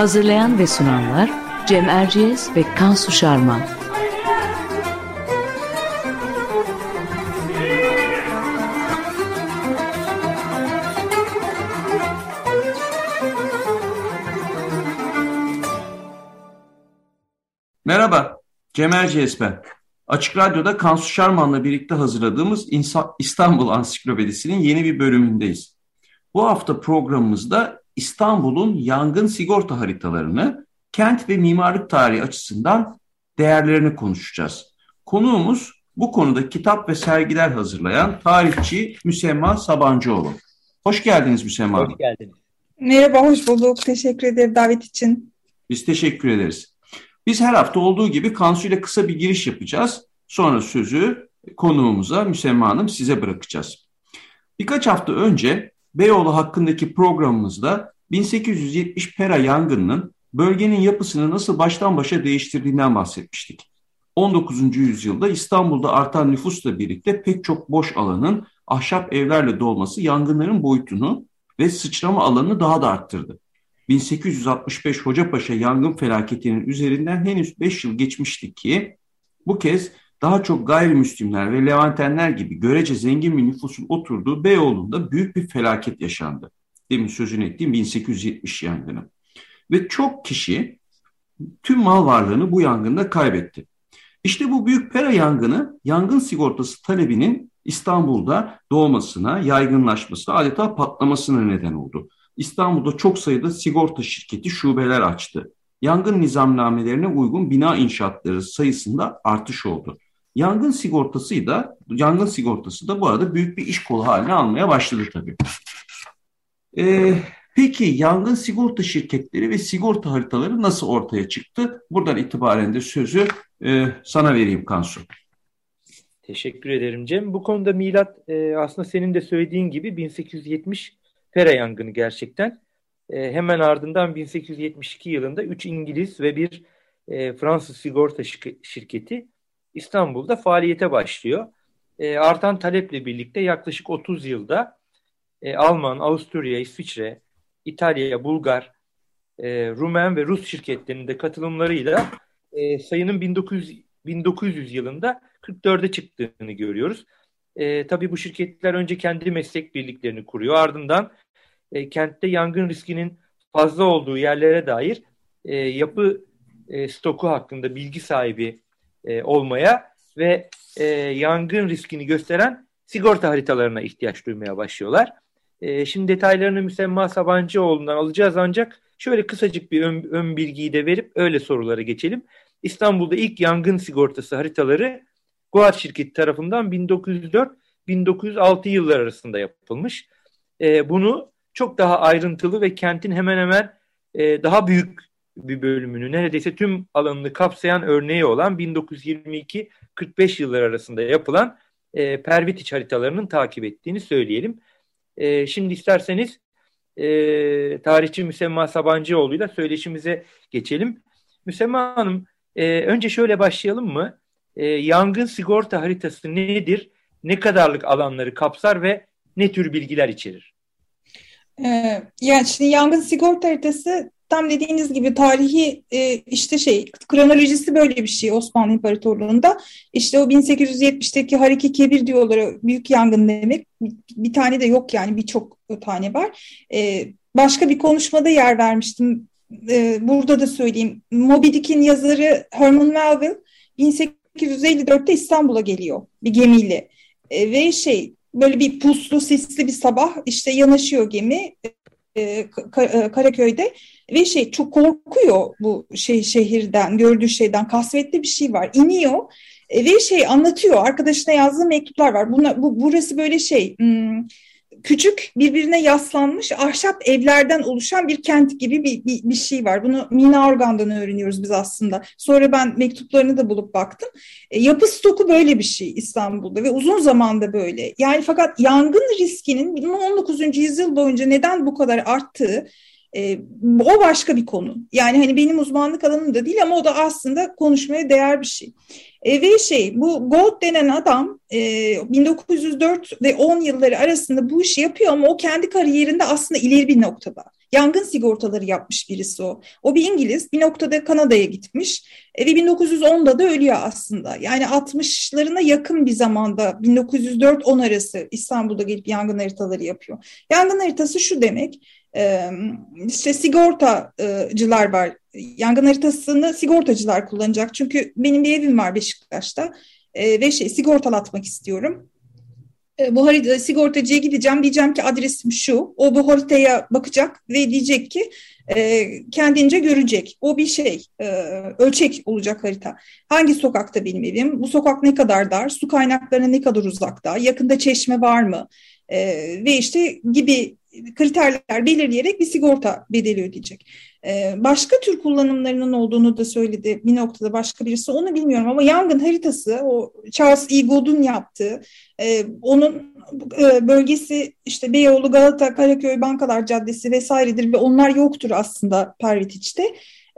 Hazırlayan ve sunanlar Cem Erciyes ve Kansu Şarman. Merhaba, Cem Erciyes ben. Açık Radyo'da Kansu Şarman'la birlikte hazırladığımız İstanbul Ansiklopedisi'nin yeni bir bölümündeyiz. Bu hafta programımızda İstanbul'un yangın sigorta haritalarını kent ve mimarlık tarihi açısından değerlerini konuşacağız. Konuğumuz bu konuda kitap ve sergiler hazırlayan tarihçi Müsemma Sabancıoğlu. Hoş geldiniz Müsemma Hanım. Hoş geldiniz. Merhaba, hoş bulduk. Teşekkür ederim davet için. Biz teşekkür ederiz. Biz her hafta olduğu gibi Kansu ile kısa bir giriş yapacağız. Sonra sözü konuğumuza Müsemma Hanım size bırakacağız. Birkaç hafta önce Beyoğlu hakkındaki programımızda 1870 Pera yangınının bölgenin yapısını nasıl baştan başa değiştirdiğinden bahsetmiştik. 19. yüzyılda İstanbul'da artan nüfusla birlikte pek çok boş alanın ahşap evlerle dolması yangınların boyutunu ve sıçrama alanını daha da arttırdı. 1865 Hocapaşa yangın felaketinin üzerinden henüz 5 yıl geçmişti ki bu kez daha çok gayrimüslimler ve Levantenler gibi görece zengin bir nüfusun oturduğu Beyoğlu'nda büyük bir felaket yaşandı. Demin sözünü ettiğim 1870 yangını. Ve çok kişi tüm mal varlığını bu yangında kaybetti. İşte bu büyük pera yangını yangın sigortası talebinin İstanbul'da doğmasına, yaygınlaşmasına, adeta patlamasına neden oldu. İstanbul'da çok sayıda sigorta şirketi şubeler açtı. Yangın nizamnamelerine uygun bina inşaatları sayısında artış oldu. Yangın sigortası da yangın sigortası da bu arada büyük bir iş kolu haline almaya başladı tabii. Ee, peki yangın sigorta şirketleri ve sigorta haritaları nasıl ortaya çıktı? Buradan itibaren de sözü e, sana vereyim Kansu. Teşekkür ederim Cem. Bu konuda milat e, aslında senin de söylediğin gibi 1870 Pera yangını gerçekten. E, hemen ardından 1872 yılında 3 İngiliz ve bir e, Fransız sigorta şirketi İstanbul'da faaliyete başlıyor. E, artan taleple birlikte yaklaşık 30 yılda e, Alman, Avusturya, İsviçre, İtalya, Bulgar, e, Rumen ve Rus şirketlerinin de katılımlarıyla e, sayının 1900, 1900 yılında 44'e çıktığını görüyoruz. E, tabii bu şirketler önce kendi meslek birliklerini kuruyor. Ardından e, kentte yangın riskinin fazla olduğu yerlere dair e, yapı e, stoku hakkında bilgi sahibi e, olmaya ve e, yangın riskini gösteren sigorta haritalarına ihtiyaç duymaya başlıyorlar. E, şimdi detaylarını Müsemma Sabancıoğlu'ndan alacağız ancak şöyle kısacık bir ön, ön bilgiyi de verip öyle sorulara geçelim. İstanbul'da ilk yangın sigortası haritaları Guard şirketi tarafından 1904-1906 yıllar arasında yapılmış. E, bunu çok daha ayrıntılı ve kentin hemen hemen e, daha büyük bir bölümünü neredeyse tüm alanını kapsayan örneği olan 1922-45 yıllar arasında yapılan e, Pervitiç haritalarının takip ettiğini söyleyelim. E, şimdi isterseniz e, tarihçi Müsemma Sabancıoğlu ile söyleşimize geçelim. Müsemma Hanım e, önce şöyle başlayalım mı? E, yangın sigorta haritası nedir? Ne kadarlık alanları kapsar ve ne tür bilgiler içerir? Ee, yani şimdi yangın sigorta haritası tam dediğiniz gibi tarihi e, işte şey kronolojisi böyle bir şey Osmanlı İmparatorluğu'nda. İşte o 1870'teki Hariki Kebir diyorlar büyük yangın demek. Bir, bir tane de yok yani birçok tane var. E, başka bir konuşmada yer vermiştim. E, burada da söyleyeyim. Moby Dick'in yazarı Herman Melville 1854'te İstanbul'a geliyor bir gemiyle. E, ve şey böyle bir puslu sisli bir sabah işte yanaşıyor gemi e, Karaköy'de ve şey çok korkuyor bu şey şehirden gördüğü şeyden. Kasvetli bir şey var. İniyor e, ve şey anlatıyor. Arkadaşına yazdığı mektuplar var. Buna, bu, burası böyle şey hmm, küçük birbirine yaslanmış ahşap evlerden oluşan bir kent gibi bir, bir, bir şey var. Bunu Mina Organ'dan öğreniyoruz biz aslında. Sonra ben mektuplarını da bulup baktım. E, yapı stoku böyle bir şey İstanbul'da ve uzun zamanda böyle. Yani fakat yangın riskinin 19. yüzyıl boyunca neden bu kadar arttığı e, o başka bir konu. Yani hani benim uzmanlık alanım da değil ama o da aslında konuşmaya değer bir şey. E, ve şey bu Gold denen adam e, 1904 ve 10 yılları arasında bu işi yapıyor ama o kendi kariyerinde aslında ileri bir noktada. Yangın sigortaları yapmış birisi o. O bir İngiliz bir noktada Kanada'ya gitmiş e, ve 1910'da da ölüyor aslında. Yani 60'larına yakın bir zamanda 1904-10 arası İstanbul'da gelip yangın haritaları yapıyor. Yangın haritası şu demek işte sigortacılar var. Yangın haritasını sigortacılar kullanacak. Çünkü benim bir evim var Beşiktaş'ta ve şey sigortalatmak istiyorum. Bu harita sigortacıya gideceğim. Diyeceğim ki adresim şu. O bu haritaya bakacak ve diyecek ki kendince görecek. O bir şey ölçek olacak harita. Hangi sokakta benim evim? Bu sokak ne kadar dar? Su kaynaklarına ne kadar uzakta? Yakında çeşme var mı? ve işte gibi kriterler belirleyerek bir sigorta bedeli ödeyecek. Ee, başka tür kullanımlarının olduğunu da söyledi bir noktada başka birisi onu bilmiyorum ama yangın haritası o Charles E. Good'un yaptığı e, onun e, bölgesi işte Beyoğlu, Galata, Karaköy, Bankalar Caddesi vesairedir ve onlar yoktur aslında Pervitiç'te.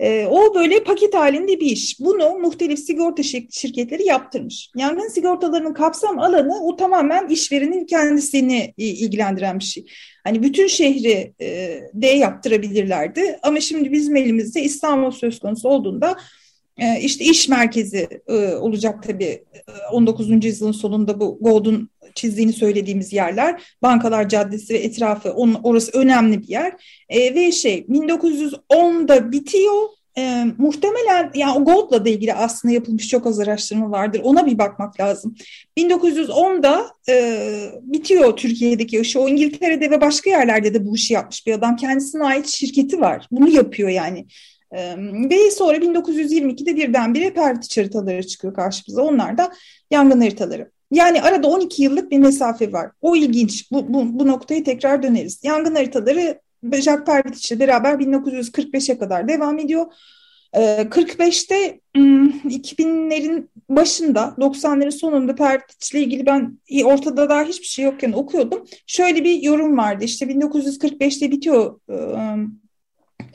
E, o böyle paket halinde bir iş. Bunu muhtelif sigorta şirketleri yaptırmış. Yangın sigortalarının kapsam alanı o tamamen işverenin kendisini ilgilendiren bir şey. Hani bütün şehri e, de yaptırabilirlerdi ama şimdi bizim elimizde İstanbul söz konusu olduğunda işte iş merkezi e, olacak tabii 19. E, yüzyılın sonunda bu Gold'un çizdiğini söylediğimiz yerler Bankalar Caddesi ve etrafı onun, orası önemli bir yer e, ve şey 1910'da bitiyor e, muhtemelen yani o Gold'la da ilgili aslında yapılmış çok az araştırma vardır. Ona bir bakmak lazım. 1910'da e, bitiyor Türkiye'deki işi. O İngiltere'de ve başka yerlerde de bu işi yapmış bir adam. Kendisine ait şirketi var. Bunu yapıyor yani. Ve sonra 1922'de birdenbire pervitiç haritaları çıkıyor karşımıza. Onlar da yangın haritaları. Yani arada 12 yıllık bir mesafe var. O ilginç. Bu, bu, bu noktaya tekrar döneriz. Yangın haritaları Jacques Pervitiç'le beraber 1945'e kadar devam ediyor. 45'te ee, 2000'lerin başında 90'ların sonunda Pervitiç'le ilgili ben ortada daha hiçbir şey yokken okuyordum. Şöyle bir yorum vardı işte 1945'te bitiyor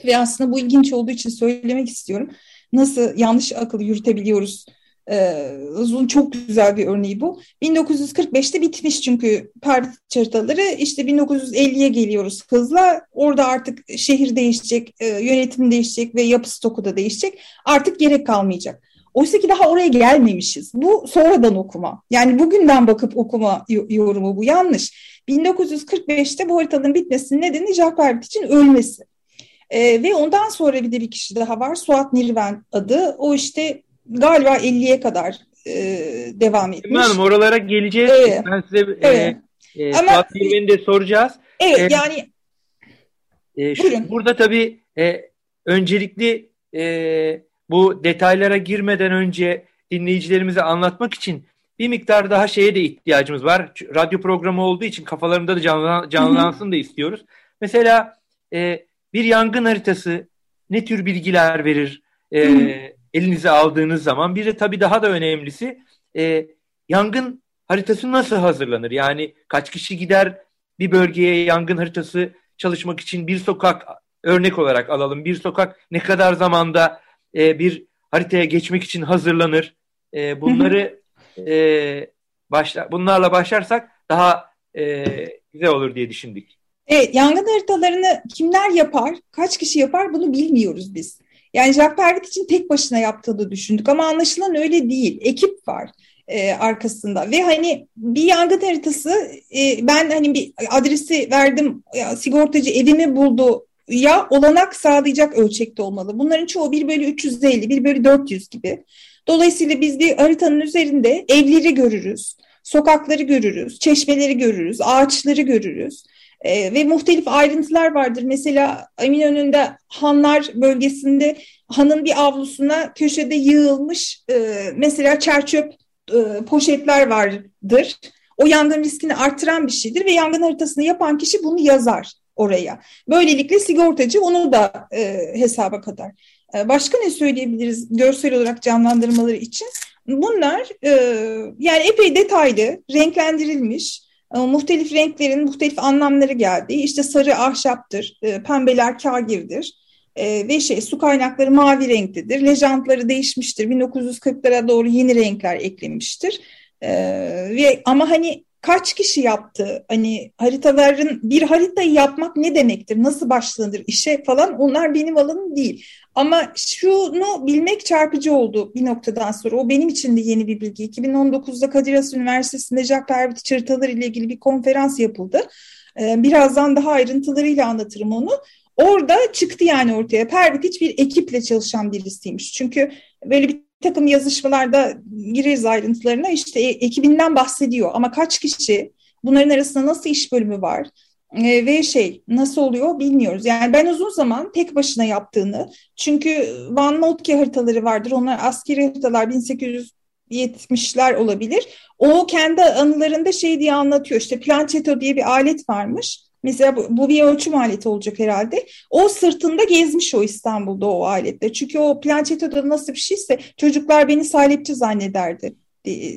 ve aslında bu ilginç olduğu için söylemek istiyorum. Nasıl yanlış akıl yürütebiliyoruz Uzun çok güzel bir örneği bu. 1945'te bitmiş çünkü Pervit haritaları. İşte 1950'ye geliyoruz hızla. Orada artık şehir değişecek, yönetim değişecek ve yapı stoku da değişecek. Artık gerek kalmayacak. Oysa ki daha oraya gelmemişiz. Bu sonradan okuma. Yani bugünden bakıp okuma yorumu bu yanlış. 1945'te bu haritanın bitmesinin nedeni Jacques Pervit için ölmesi. Ee, ve ondan sonra bir de bir kişi daha var. Suat Nirven adı. O işte galiba 50'ye kadar e, devam etmiş. Hanım oralara geleceğiz. Evet. Ben size e, evet. e, e, Ama, de soracağız. Evet e, yani e, şu, burada tabii e, öncelikli e, bu detaylara girmeden önce dinleyicilerimize anlatmak için bir miktar daha şeye de ihtiyacımız var. Radyo programı olduğu için kafalarında da canlan, canlansın da istiyoruz. Mesela e, bir yangın haritası ne tür bilgiler verir? E, elinize aldığınız zaman bir de tabii daha da önemlisi e, yangın haritası nasıl hazırlanır? Yani kaç kişi gider bir bölgeye yangın haritası çalışmak için bir sokak örnek olarak alalım. Bir sokak ne kadar zamanda e, bir haritaya geçmek için hazırlanır? E, bunları e, başla, bunlarla başlarsak daha e, güzel olur diye düşündük. Evet, yangın haritalarını kimler yapar, kaç kişi yapar bunu bilmiyoruz biz. Yani Pervik için tek başına yaptığını düşündük ama anlaşılan öyle değil. Ekip var e, arkasında ve hani bir yangın haritası e, ben hani bir adresi verdim ya, sigortacı evimi buldu ya olanak sağlayacak ölçekte olmalı. Bunların çoğu 1 bölü 350, 1 bölü 400 gibi. Dolayısıyla biz bir haritanın üzerinde evleri görürüz, sokakları görürüz, çeşmeleri görürüz, ağaçları görürüz. E, ve muhtelif ayrıntılar vardır. Mesela Eminönü'nde Hanlar bölgesinde hanın bir avlusuna köşede yığılmış e, mesela çerçöp e, poşetler vardır. o yangın riskini artıran bir şeydir ve yangın haritasını yapan kişi bunu yazar oraya. Böylelikle sigortacı onu da e, hesaba kadar. E, başka ne söyleyebiliriz görsel olarak canlandırmaları için? Bunlar e, yani epey detaylı, renklendirilmiş, muhtelif renklerin muhtelif anlamları geldi. İşte sarı ahşaptır, e, pembeler kagirdir e, ve şey su kaynakları mavi renktedir. Lejantları değişmiştir. 1940'lara doğru yeni renkler eklemiştir. E, ve ama hani kaç kişi yaptı? Hani haritaların bir haritayı yapmak ne demektir? Nasıl başlanır işe falan onlar benim alanım değil. Ama şunu bilmek çarpıcı oldu bir noktadan sonra. O benim için de yeni bir bilgi. 2019'da Kadir Has Üniversitesi'nde Jack Pervit çırtaları ile ilgili bir konferans yapıldı. Ee, birazdan daha ayrıntılarıyla anlatırım onu. Orada çıktı yani ortaya. Pervit hiçbir ekiple çalışan birisiymiş. Çünkü böyle bir takım yazışmalarda gireriz ayrıntılarına. İşte e, ekibinden bahsediyor. Ama kaç kişi? Bunların arasında nasıl iş bölümü var? E, ve şey nasıl oluyor bilmiyoruz. Yani ben uzun zaman tek başına yaptığını çünkü Van Moltke haritaları vardır. Onlar askeri haritalar 1870'ler olabilir. O kendi anılarında şey diye anlatıyor. İşte plançeto diye bir alet varmış Mesela bu, bu bir ölçüm aleti olacak herhalde. O sırtında gezmiş o İstanbul'da o aletle. Çünkü o plançetoda nasıl bir şeyse çocuklar beni salepçi zannederdi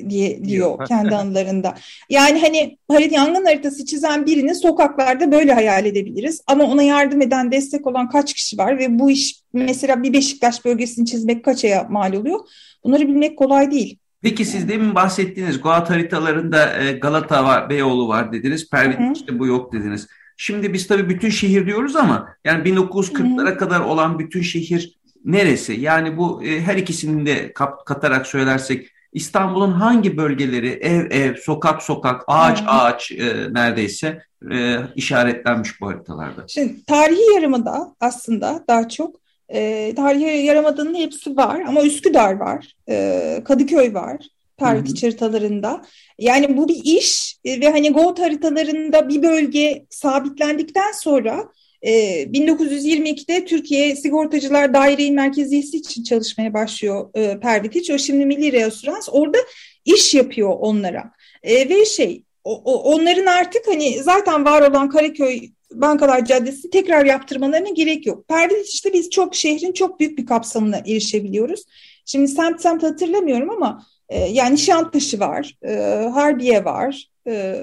diye diyor kendi anılarında. Yani hani harita yangın haritası çizen birini sokaklarda böyle hayal edebiliriz. Ama ona yardım eden, destek olan kaç kişi var ve bu iş mesela bir Beşiktaş bölgesini çizmek kaç aya mal oluyor? Bunları bilmek kolay değil. Peki siz demin bahsettiğiniz Goat haritalarında e, Galata var, Beyoğlu var dediniz. Pervit işte bu yok dediniz. Şimdi biz tabii bütün şehir diyoruz ama yani 1940'lara kadar olan bütün şehir neresi? Yani bu e, her ikisini de katarak söylersek İstanbul'un hangi bölgeleri ev ev, sokak sokak, ağaç hmm. ağaç e, neredeyse e, işaretlenmiş bu haritalarda? Şimdi tarihi yarımada aslında daha çok e, tarihi yarımadanın hepsi var ama Üsküdar var, e, Kadıköy var, Pervit haritalarında. Yani bu bir iş e, ve hani GOAT haritalarında bir bölge sabitlendikten sonra 1922'de e, Türkiye Sigortacılar Daire Merkeziyesi için çalışmaya başlıyor e, Pervitiç. O şimdi Milli Reasürans orada iş yapıyor onlara. E, ve şey o, o, onların artık hani zaten var olan Karaköy Bankalar Caddesi tekrar yaptırmalarına gerek yok. Pervitiç'te biz çok şehrin çok büyük bir kapsamına erişebiliyoruz. Şimdi semt semt hatırlamıyorum ama yani Nişantaşı var, e, Harbiye var, e,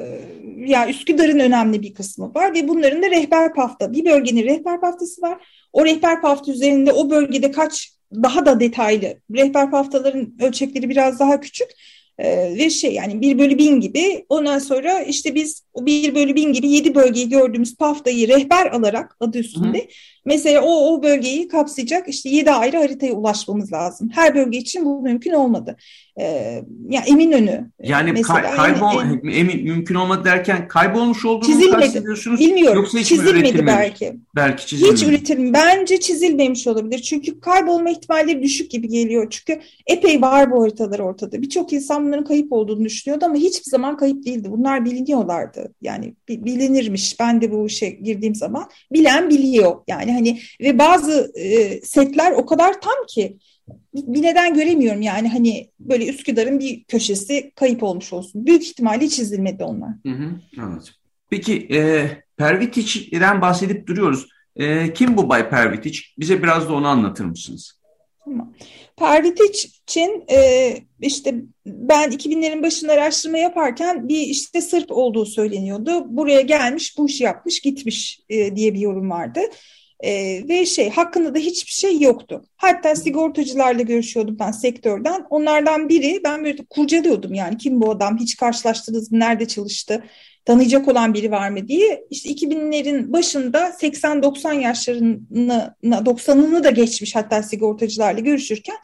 yani Üsküdar'ın önemli bir kısmı var ve bunların da rehber pafta, bir bölgenin rehber paftası var. O rehber pafta üzerinde o bölgede kaç daha da detaylı, rehber paftaların ölçekleri biraz daha küçük ee, ve şey yani bir bölü bin gibi ondan sonra işte biz o bir bölü bin gibi yedi bölgeyi gördüğümüz paftayı rehber alarak adı üstünde Hı. mesela o, o bölgeyi kapsayacak işte yedi ayrı haritaya ulaşmamız lazım. Her bölge için bu mümkün olmadı. Ee, yani Eminönü. Yani mesela, kay, kaybol, en, emin, mümkün olmadı derken kaybolmuş olduğunu çizilmedi. Bilmiyorum. Yoksa hiç çizilmedi belki. Belki çizilmedi. Hiç üretilmedi. Bence çizilmemiş olabilir. Çünkü kaybolma ihtimalleri düşük gibi geliyor. Çünkü epey var bu haritalar ortada. Birçok insan bunların kayıp olduğunu düşünüyordu ama hiçbir zaman kayıp değildi. Bunlar biliniyorlardı. Yani bilinirmiş. Ben de bu işe girdiğim zaman bilen biliyor. Yani hani ve bazı e, setler o kadar tam ki bir neden göremiyorum yani hani böyle Üsküdar'ın bir köşesi kayıp olmuş olsun. Büyük ihtimalle çizilmedi onlar. Hı hı, anladım. Peki e, Pervitiç'den bahsedip duruyoruz. E, kim bu Bay Pervitiç? Bize biraz da onu anlatır mısınız? Tamam. İçin e, işte ben 2000'lerin başında araştırma yaparken bir işte Sırp olduğu söyleniyordu. Buraya gelmiş, bu işi yapmış, gitmiş e, diye bir yorum vardı. E, ve şey hakkında da hiçbir şey yoktu. Hatta sigortacılarla görüşüyordum ben sektörden. Onlardan biri ben böyle kurcalıyordum yani kim bu adam hiç karşılaştınız nerede çalıştı tanıyacak olan biri var mı diye. İşte 2000'lerin başında 80-90 yaşlarını 90'ını da geçmiş hatta sigortacılarla görüşürken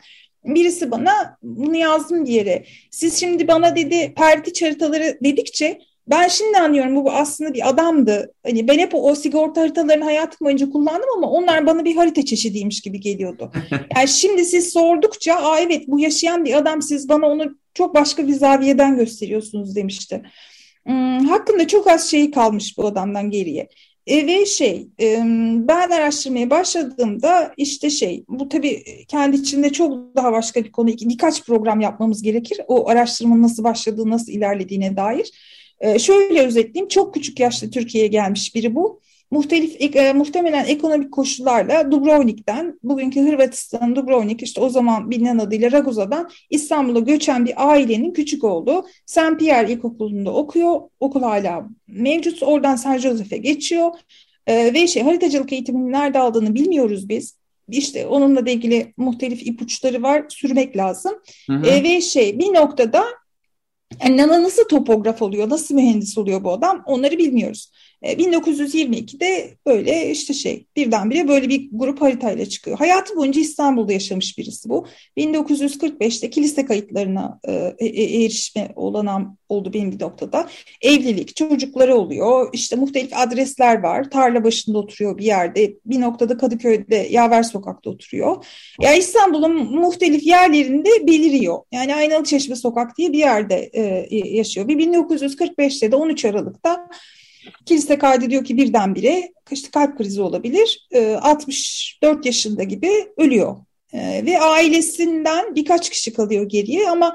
birisi bana bunu yazdım diyere. Siz şimdi bana dedi perti haritaları dedikçe ben şimdi anlıyorum bu aslında bir adamdı. Hani ben hep o, o sigorta haritalarını hayatım boyunca kullandım ama onlar bana bir harita çeşidiymiş gibi geliyordu. Yani şimdi siz sordukça Aa, evet bu yaşayan bir adam siz bana onu çok başka bir zaviyeden gösteriyorsunuz demişti. Hmm, hakkında çok az şey kalmış bu adamdan geriye. E, ve şey e, ben araştırmaya başladığımda işte şey bu tabii kendi içinde çok daha başka bir konu birkaç program yapmamız gerekir o araştırmanın nasıl başladığı nasıl ilerlediğine dair E, şöyle özetleyeyim çok küçük yaşta Türkiye'ye gelmiş biri bu. Muhtelif, e, muhtemelen ekonomik koşullarla Dubrovnik'ten, bugünkü Hırvatistan Dubrovnik işte o zaman bilinen adıyla Raguza'dan İstanbul'a göçen bir ailenin küçük oğlu Saint Pierre İlkokulu'nda okuyor. Okul hala mevcut. Oradan Saint Joseph'e geçiyor. E, ve şey haritacılık eğitimini nerede aldığını bilmiyoruz biz. İşte onunla da ilgili muhtelif ipuçları var. Sürmek lazım. Hı hı. E, ve şey bir noktada yani nasıl topograf oluyor, nasıl mühendis oluyor bu adam onları bilmiyoruz. 1922'de e, böyle işte şey birdenbire böyle bir grup haritayla çıkıyor. Hayatı boyunca İstanbul'da yaşamış birisi bu. 1945'te kilise kayıtlarına e, e, erişme olanan oldu benim bir noktada. Evlilik, çocukları oluyor. İşte muhtelif adresler var. Tarla başında oturuyor bir yerde. Bir noktada Kadıköy'de Yaver Sokak'ta oturuyor. Ya yani İstanbul'un muhtelif yerlerinde beliriyor. Yani Aynalı Çeşme Sokak diye bir yerde yaşıyor. Bir 1945'te de 13 Aralık'ta Kilise kaydediyor ki birdenbire işte kalp krizi olabilir. 64 ee, yaşında gibi ölüyor. Ee, ve ailesinden birkaç kişi kalıyor geriye ama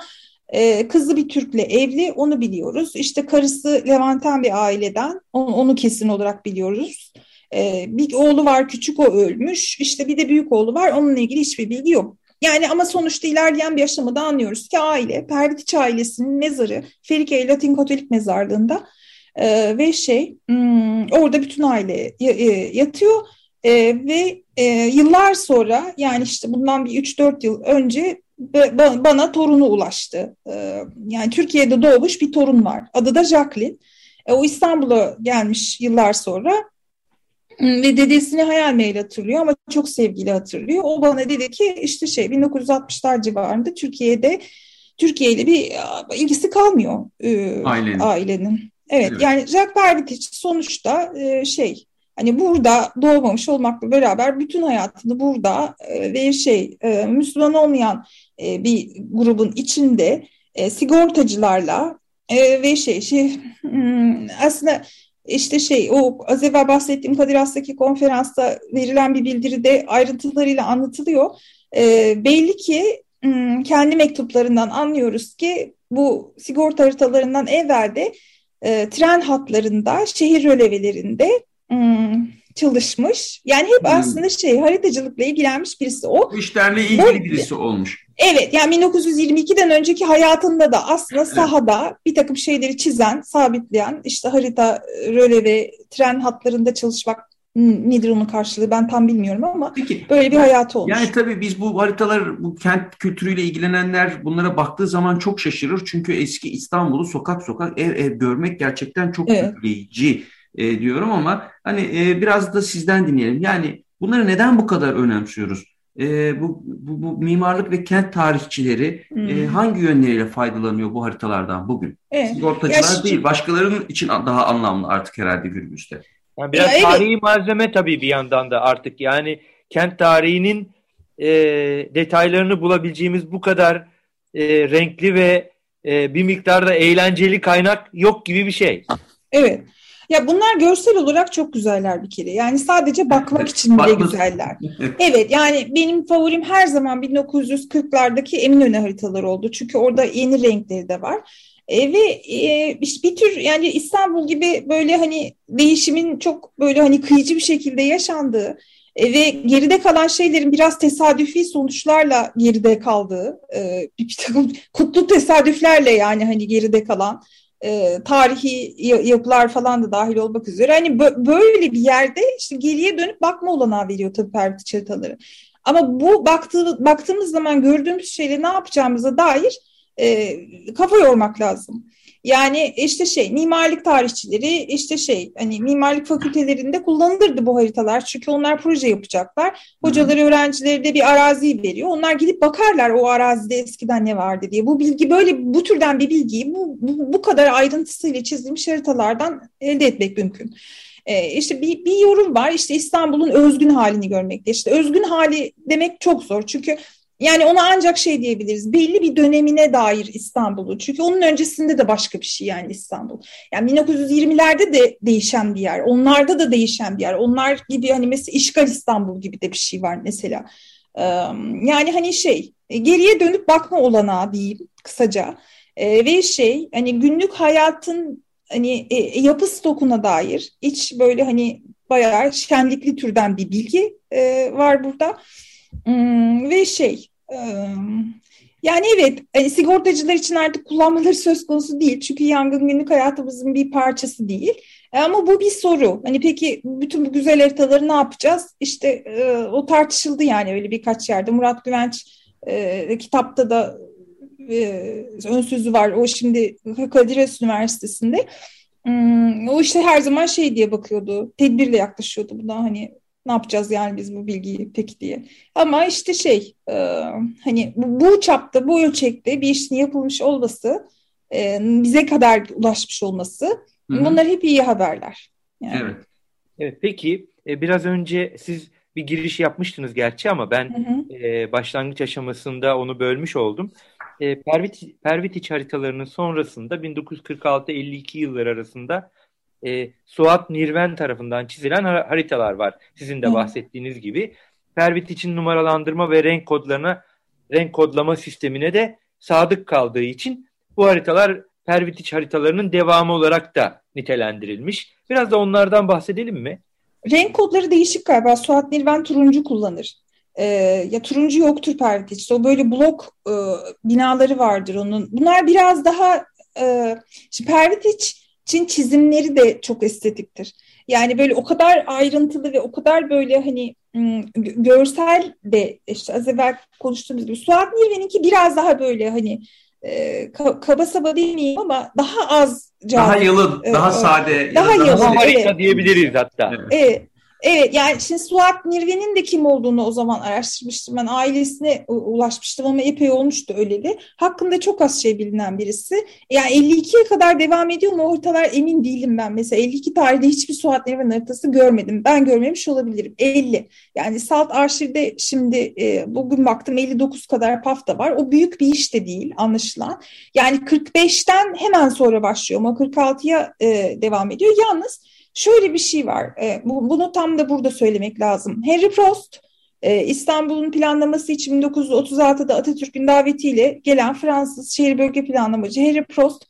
e, kızı bir Türk'le evli onu biliyoruz. İşte karısı Levanten bir aileden onu, kesin olarak biliyoruz. Ee, bir oğlu var küçük o ölmüş. İşte bir de büyük oğlu var onunla ilgili hiçbir bilgi yok. Yani ama sonuçta ilerleyen bir aşamada anlıyoruz ki aile, Pervitiç ailesinin mezarı Ferike Latin Katolik mezarlığında e, ve şey hmm, orada bütün aile yatıyor e, ve e, yıllar sonra yani işte bundan bir 3-4 yıl önce bana torunu ulaştı. E, yani Türkiye'de doğmuş bir torun var. Adı da Jacqueline. E, o İstanbul'a gelmiş yıllar sonra hmm, ve dedesini hayal meyil hatırlıyor ama çok sevgili hatırlıyor. O bana dedi ki işte şey 1960'lar civarında Türkiye'de Türkiye ile bir ilgisi kalmıyor e, ailenin. ailenin. Evet, evet. yani Jack Pervitiç sonuçta e, şey hani burada doğmamış olmakla beraber bütün hayatını burada e, ve şey e, Müslüman olmayan e, bir grubun içinde e, sigortacılarla e, ve şey şey hmm, aslında işte şey o az evvel bahsettiğim Kadir Has'taki konferansta verilen bir bildiride ayrıntılarıyla anlatılıyor. E, belli ki hmm, kendi mektuplarından anlıyoruz ki bu sigorta haritalarından evvelde e, tren hatlarında, şehir rölevelerinde hmm, çalışmış. Yani hep hmm. aslında şey haritacılıkla ilgilenmiş birisi o. Bu işlerle ilgili Bu, birisi olmuş. Evet yani 1922'den önceki hayatında da aslında sahada evet. bir takım şeyleri çizen, sabitleyen işte harita, röleve, tren hatlarında çalışmak nedir onun karşılığı ben tam bilmiyorum ama Peki, böyle bir hayatı olmuş. Yani tabii biz bu haritalar, bu kent kültürüyle ilgilenenler bunlara baktığı zaman çok şaşırır. Çünkü eski İstanbul'u sokak sokak ev ev görmek gerçekten çok evet. etkileyici e, diyorum ama hani e, biraz da sizden dinleyelim. Yani bunları neden bu kadar önemsiyoruz? E, bu, bu, bu mimarlık ve kent tarihçileri e, hmm. e, hangi yönleriyle faydalanıyor bu haritalardan bugün? Evet. Sigortacılar ya, değil, başkalarının için daha anlamlı artık herhalde günümüzde. Yani biraz ya, tarihi evet. malzeme tabii bir yandan da artık yani kent tarihinin e, detaylarını bulabileceğimiz bu kadar e, renkli ve e, bir miktarda eğlenceli kaynak yok gibi bir şey. Evet. Ya bunlar görsel olarak çok güzeller bir kere. Yani sadece bakmak için bile güzeller. Evet yani benim favorim her zaman 1940'lardaki Eminönü haritaları oldu. Çünkü orada yeni renkleri de var. E, ve e, işte bir tür yani İstanbul gibi böyle hani değişimin çok böyle hani kıyıcı bir şekilde yaşandığı e, ve geride kalan şeylerin biraz tesadüfi sonuçlarla geride kaldığı e, bir, takım kutlu tesadüflerle yani hani geride kalan e, tarihi yapılar falan da dahil olmak üzere hani böyle bir yerde işte geriye dönüp bakma olanağı veriyor tabii Pervit haritaları. Ama bu baktığı, baktığımız zaman gördüğümüz şeyle ne yapacağımıza dair e, kafa yormak lazım. Yani işte şey mimarlık tarihçileri işte şey hani mimarlık fakültelerinde kullanılırdı bu haritalar. Çünkü onlar proje yapacaklar. Hocaları öğrencileri de bir arazi veriyor. Onlar gidip bakarlar o arazide eskiden ne vardı diye. Bu bilgi böyle bu türden bir bilgiyi bu, bu, bu kadar ayrıntısıyla çizilmiş haritalardan elde etmek mümkün. Ee, işte bir, bir yorum var işte İstanbul'un özgün halini görmekte. İşte özgün hali demek çok zor çünkü yani ona ancak şey diyebiliriz. Belli bir dönemine dair İstanbul'u. Çünkü onun öncesinde de başka bir şey yani İstanbul. Yani 1920'lerde de değişen bir yer. Onlarda da değişen bir yer. Onlar gibi hani mesela işgal İstanbul gibi de bir şey var mesela. Yani hani şey geriye dönüp bakma olanağı diyeyim kısaca. Ve şey hani günlük hayatın hani e, yapı stokuna dair iç böyle hani bayağı şenlikli türden bir bilgi e, var burada. Hmm, ve şey yani evet hani sigortacılar için artık kullanmaları söz konusu değil. Çünkü yangın günlük hayatımızın bir parçası değil. E, ama bu bir soru. Hani peki bütün bu güzel haritaları ne yapacağız? İşte o tartışıldı yani öyle birkaç yerde. Murat Güvenç kitapta da ön sözü var. O şimdi Kadir Has Üniversitesi'nde. Hmm, o işte her zaman şey diye bakıyordu. Tedbirle yaklaşıyordu buna hani ne yapacağız yani biz bu bilgiyi peki diye. Ama işte şey e, hani bu, bu çapta bu ölçekte bir işin yapılmış olması e, bize kadar ulaşmış olması Hı-hı. bunlar hep iyi haberler. Yani. Evet. Evet peki e, biraz önce siz bir giriş yapmıştınız gerçi ama ben e, başlangıç aşamasında onu bölmüş oldum. E, Pervit, Pervitiç haritalarının sonrasında 1946-52 yılları arasında e, Suat Nirven tarafından çizilen haritalar var. Sizin de bahsettiğiniz gibi. Pervitiç'in numaralandırma ve renk kodlarına renk kodlama sistemine de sadık kaldığı için bu haritalar Pervitiç haritalarının devamı olarak da nitelendirilmiş. Biraz da onlardan bahsedelim mi? Renk kodları değişik galiba. Suat Nirven turuncu kullanır. Ee, ya turuncu yoktur Pervitiç'te. O böyle blok e, binaları vardır onun. Bunlar biraz daha e, Pervitiç'in çizimleri de çok estetiktir. Yani böyle o kadar ayrıntılı ve o kadar böyle hani görsel de işte az evvel konuştuğumuz gibi Suat Nirven'inki biraz daha böyle hani e, kaba saba demeyeyim ama daha az canlı. Daha yalın, e, daha sade. Daha yalın. Daha harika evet. diyebiliriz hatta. Evet. Evet. Yani şimdi Suat Nirve'nin de kim olduğunu o zaman araştırmıştım. Ben ailesine ulaşmıştım ama epey olmuştu öyleli. Hakkında çok az şey bilinen birisi. Yani 52'ye kadar devam ediyor mu o haritalar emin değilim ben. Mesela 52 tarihte hiçbir Suat Nirven haritası görmedim. Ben görmemiş olabilirim. 50. Yani Salt Arşiv'de şimdi e, bugün baktım 59 kadar pafta var. O büyük bir iş de değil anlaşılan. Yani 45'ten hemen sonra başlıyor ama 46'ya e, devam ediyor. Yalnız Şöyle bir şey var. E, bu, bunu tam da burada söylemek lazım. Henry Prost e, İstanbul'un planlaması için 1936'da Atatürk'ün davetiyle gelen Fransız şehir bölge planlamacı Henry Prost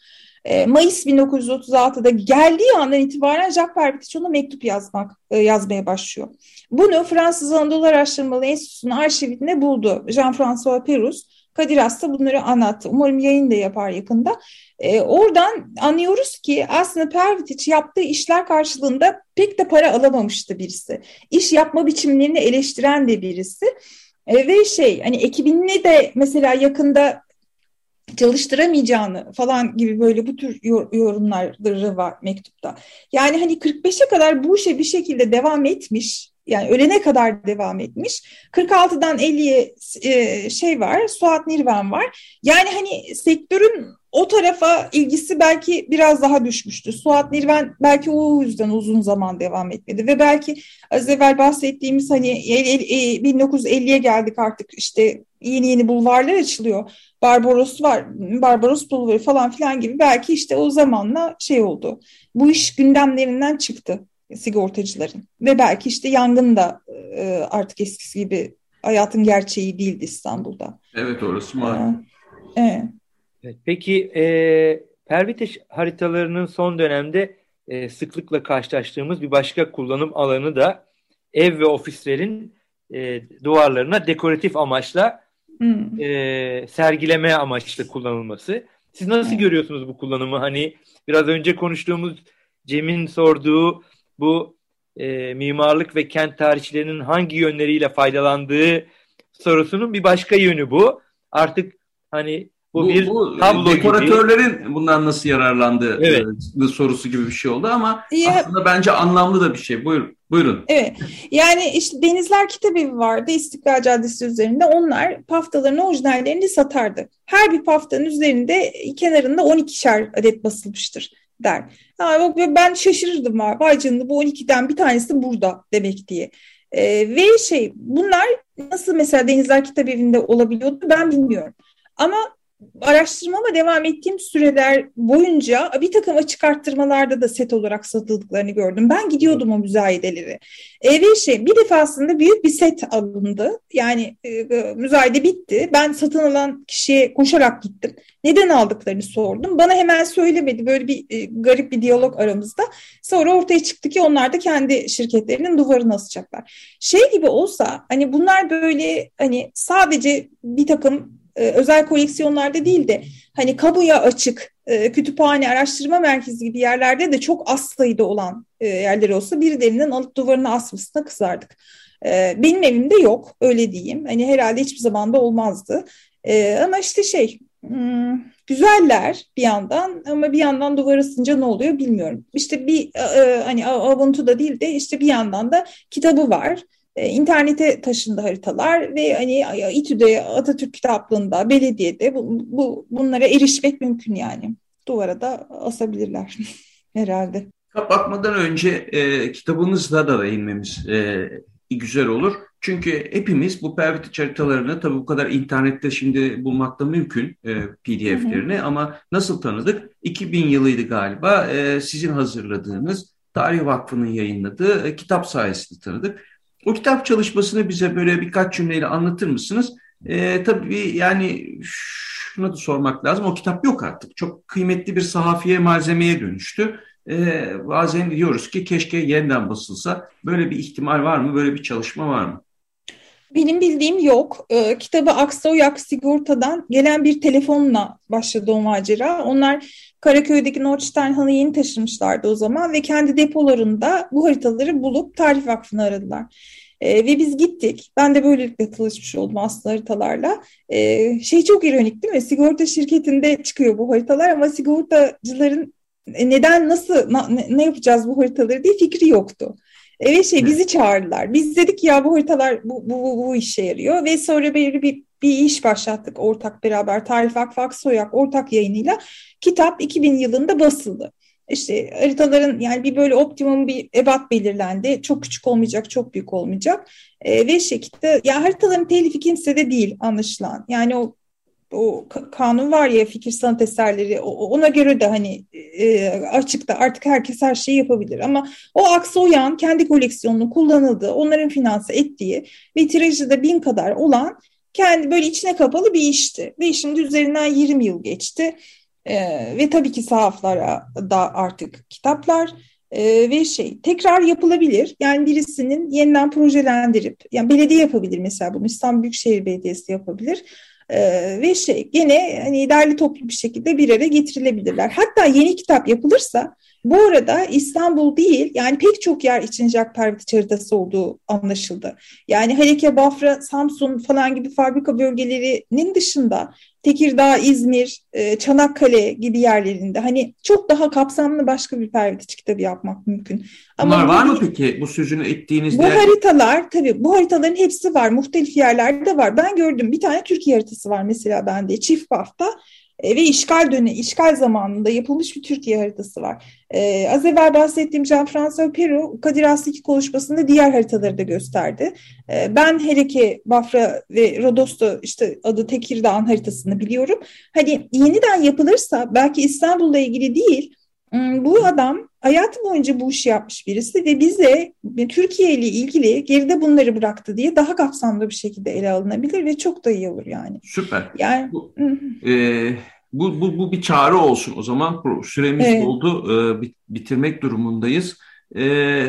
e, Mayıs 1936'da geldiği andan itibaren Jacques Pervitiçon'a mektup yazmak e, yazmaya başlıyor. Bunu Fransız Anadolu Araştırmaları Enstitüsü'nün arşivinde buldu. Jean-François Perus Kadir Hasta bunları anlattı. Umarım yayın da yapar yakında. E, oradan anlıyoruz ki aslında Pervitiç yaptığı işler karşılığında pek de para alamamıştı birisi. İş yapma biçimlerini eleştiren de birisi. E, ve şey hani ekibini de mesela yakında çalıştıramayacağını falan gibi böyle bu tür yorumları var mektupta. Yani hani 45'e kadar bu işe bir şekilde devam etmiş yani ölene kadar devam etmiş. 46'dan 50'ye e, şey var, Suat Nirven var. Yani hani sektörün o tarafa ilgisi belki biraz daha düşmüştü. Suat Nirven belki o yüzden uzun zaman devam etmedi ve belki az evvel bahsettiğimiz hani 1950'ye geldik artık işte yeni yeni bulvarlar açılıyor. Barbaros var, Barbaros bulvarı falan filan gibi belki işte o zamanla şey oldu. Bu iş gündemlerinden çıktı sigortacıların. Ve belki işte yangın da e, artık eskisi gibi hayatın gerçeği değildi İstanbul'da. Evet orası malum. Ee, evet. evet. Peki e, Perviteş haritalarının son dönemde e, sıklıkla karşılaştığımız bir başka kullanım alanı da ev ve ofislerin e, duvarlarına dekoratif amaçla hmm. e, sergileme amaçlı kullanılması. Siz nasıl evet. görüyorsunuz bu kullanımı? Hani biraz önce konuştuğumuz Cem'in sorduğu bu e, mimarlık ve kent tarihçilerinin hangi yönleriyle faydalandığı sorusunun bir başka yönü bu. Artık hani bu, bu bir bu, tablo dekoratörlerin gibi. bundan nasıl yararlandığı evet. e, sorusu gibi bir şey oldu ama ya, aslında bence anlamlı da bir şey. Buyurun. Buyurun. Evet. Yani işte Denizler Kitabevi vardı İstiklal Caddesi üzerinde. Onlar paftaların orijinallerini satardı. Her bir paftanın üzerinde kenarında 12'şer adet basılmıştır der. Ha, ben şaşırırdım var. Vay canına bu 12'den bir tanesi burada demek diye. E, ve şey bunlar nasıl mesela Denizler Kitap Evi'nde olabiliyordu ben bilmiyorum. Ama araştırmama devam ettiğim süreler boyunca bir takım açık arttırmalarda da set olarak satıldıklarını gördüm. Ben gidiyordum o müzayedeleri. E, ve şey bir defasında büyük bir set alındı. Yani e, e, müzayede bitti. Ben satın alan kişiye koşarak gittim. Neden aldıklarını sordum. Bana hemen söylemedi. Böyle bir e, garip bir diyalog aramızda. Sonra ortaya çıktı ki onlar da kendi şirketlerinin duvarını asacaklar. Şey gibi olsa hani bunlar böyle hani sadece bir takım e, özel koleksiyonlarda değil de hani kamuya açık e, kütüphane, araştırma merkezi gibi yerlerde de çok az sayıda olan e, yerler olsa birilerinin alıp duvarına asmasına kızardık. E, benim evimde yok öyle diyeyim. Hani herhalde hiçbir zaman da olmazdı. Ama işte şey hmm, güzeller bir yandan ama bir yandan duvar asınca ne oluyor bilmiyorum. İşte bir hani avuntu da değil de işte bir yandan da kitabı var. E, internete taşındı haritalar ve hani İTÜ'de, Atatürk Kitaplığı'nda, belediyede bu, bu bunlara erişmek mümkün yani. Duvara da asabilirler herhalde. Kapatmadan önce e, kitabınızla da değinmemiz e, güzel olur. Çünkü hepimiz bu Pervitiç haritalarını tabii bu kadar internette şimdi bulmakta mümkün e, pdf'lerini ama nasıl tanıdık? 2000 yılıydı galiba e, sizin hazırladığınız Tarih Vakfı'nın yayınladığı e, kitap sayesinde tanıdık. O kitap çalışmasını bize böyle birkaç cümleyle anlatır mısınız? E, tabii yani şunu da sormak lazım. O kitap yok artık. Çok kıymetli bir sahafiye malzemeye dönüştü. E, bazen diyoruz ki keşke yeniden basılsa. Böyle bir ihtimal var mı? Böyle bir çalışma var mı? Benim bildiğim yok. E, kitabı Aksoyak Sigorta'dan gelen bir telefonla başladı o macera. Onlar Karaköy'deki Nordsternhan'ı yeni taşımışlardı o zaman ve kendi depolarında bu haritaları bulup Tarih Vakfı'nı aradılar. E, ve biz gittik. Ben de böylelikle tanışmış oldum aslında haritalarla. E, şey çok ironik değil mi? Sigorta şirketinde çıkıyor bu haritalar ama sigortacıların e, neden, nasıl, na, ne yapacağız bu haritaları diye fikri yoktu. Evet şey bizi çağırdılar. Biz dedik ya bu haritalar bu, bu, bu, bu işe yarıyor ve sonra belirli bir, bir iş başlattık ortak beraber. Tarih Vakfı Aksoyak ortak yayınıyla kitap 2000 yılında basıldı. İşte haritaların yani bir böyle optimum bir ebat belirlendi. Çok küçük olmayacak, çok büyük olmayacak. E, ve şekilde ya haritaların telifi kimse de değil anlaşılan. Yani o o kanun var ya fikir sanat eserleri ona göre de hani e, açıkta artık herkes her şeyi yapabilir. Ama o Aksoyan kendi koleksiyonunu kullanıldığı onların finanse ettiği ve tirajı da bin kadar olan kendi böyle içine kapalı bir işti. Ve şimdi üzerinden 20 yıl geçti. E, ve tabii ki sahaflara da artık kitaplar. E, ve şey tekrar yapılabilir. Yani birisinin yeniden projelendirip yani belediye yapabilir mesela bunu İstanbul Büyükşehir Belediyesi yapabilir ee, ve şey gene hani derli toplu bir şekilde bir araya getirilebilirler. Hatta yeni kitap yapılırsa bu arada İstanbul değil yani pek çok yer için Jack Pervitiç haritası olduğu anlaşıldı. Yani Haleke, Bafra, Samsun falan gibi fabrika bölgelerinin dışında Tekirdağ, İzmir, e, Çanakkale gibi yerlerinde hani çok daha kapsamlı başka bir Pervitiç kitabı yapmak mümkün. Ama Bunlar var mı peki bu sözünü ettiğiniz Bu haritalar tabii bu haritaların hepsi var. Muhtelif yerlerde var. Ben gördüm bir tane Türkiye haritası var mesela bende çift bafta e, ve işgal dönemi, işgal zamanında yapılmış bir Türkiye haritası var. Ee, az evvel bahsettiğim Jean-François Perrault, Kadir Has'taki konuşmasında diğer haritaları da gösterdi. Ee, ben hele Bafra ve Rodos'ta işte adı Tekirdağ'ın haritasını biliyorum. Hani yeniden yapılırsa belki İstanbul'la ilgili değil, hmm, bu adam hayatı boyunca bu işi yapmış birisi ve bize Türkiye ile ilgili geride bunları bıraktı diye daha kapsamlı bir şekilde ele alınabilir ve çok da iyi olur yani. Süper. Yani bu, e, bu, bu, bu bir çağrı olsun o zaman süremiz evet. oldu e, bitirmek durumundayız. E,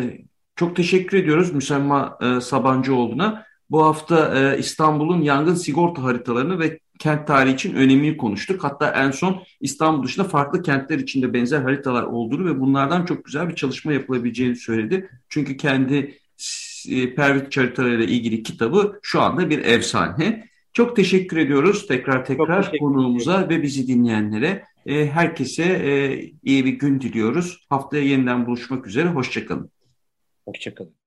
çok teşekkür ediyoruz Müsemma e, Sabancıoğlu'na. Bu hafta e, İstanbul'un yangın sigorta haritalarını ve kent tarihi için önemini konuştuk. Hatta en son İstanbul dışında farklı kentler içinde benzer haritalar olduğunu ve bunlardan çok güzel bir çalışma yapılabileceğini söyledi. Çünkü kendi e, Pervit haritalarıyla ilgili kitabı şu anda bir efsane. Çok teşekkür ediyoruz tekrar tekrar konuğumuza ve bizi dinleyenlere. E, herkese e, iyi bir gün diliyoruz. Haftaya yeniden buluşmak üzere. Hoşçakalın. Hoşçakalın.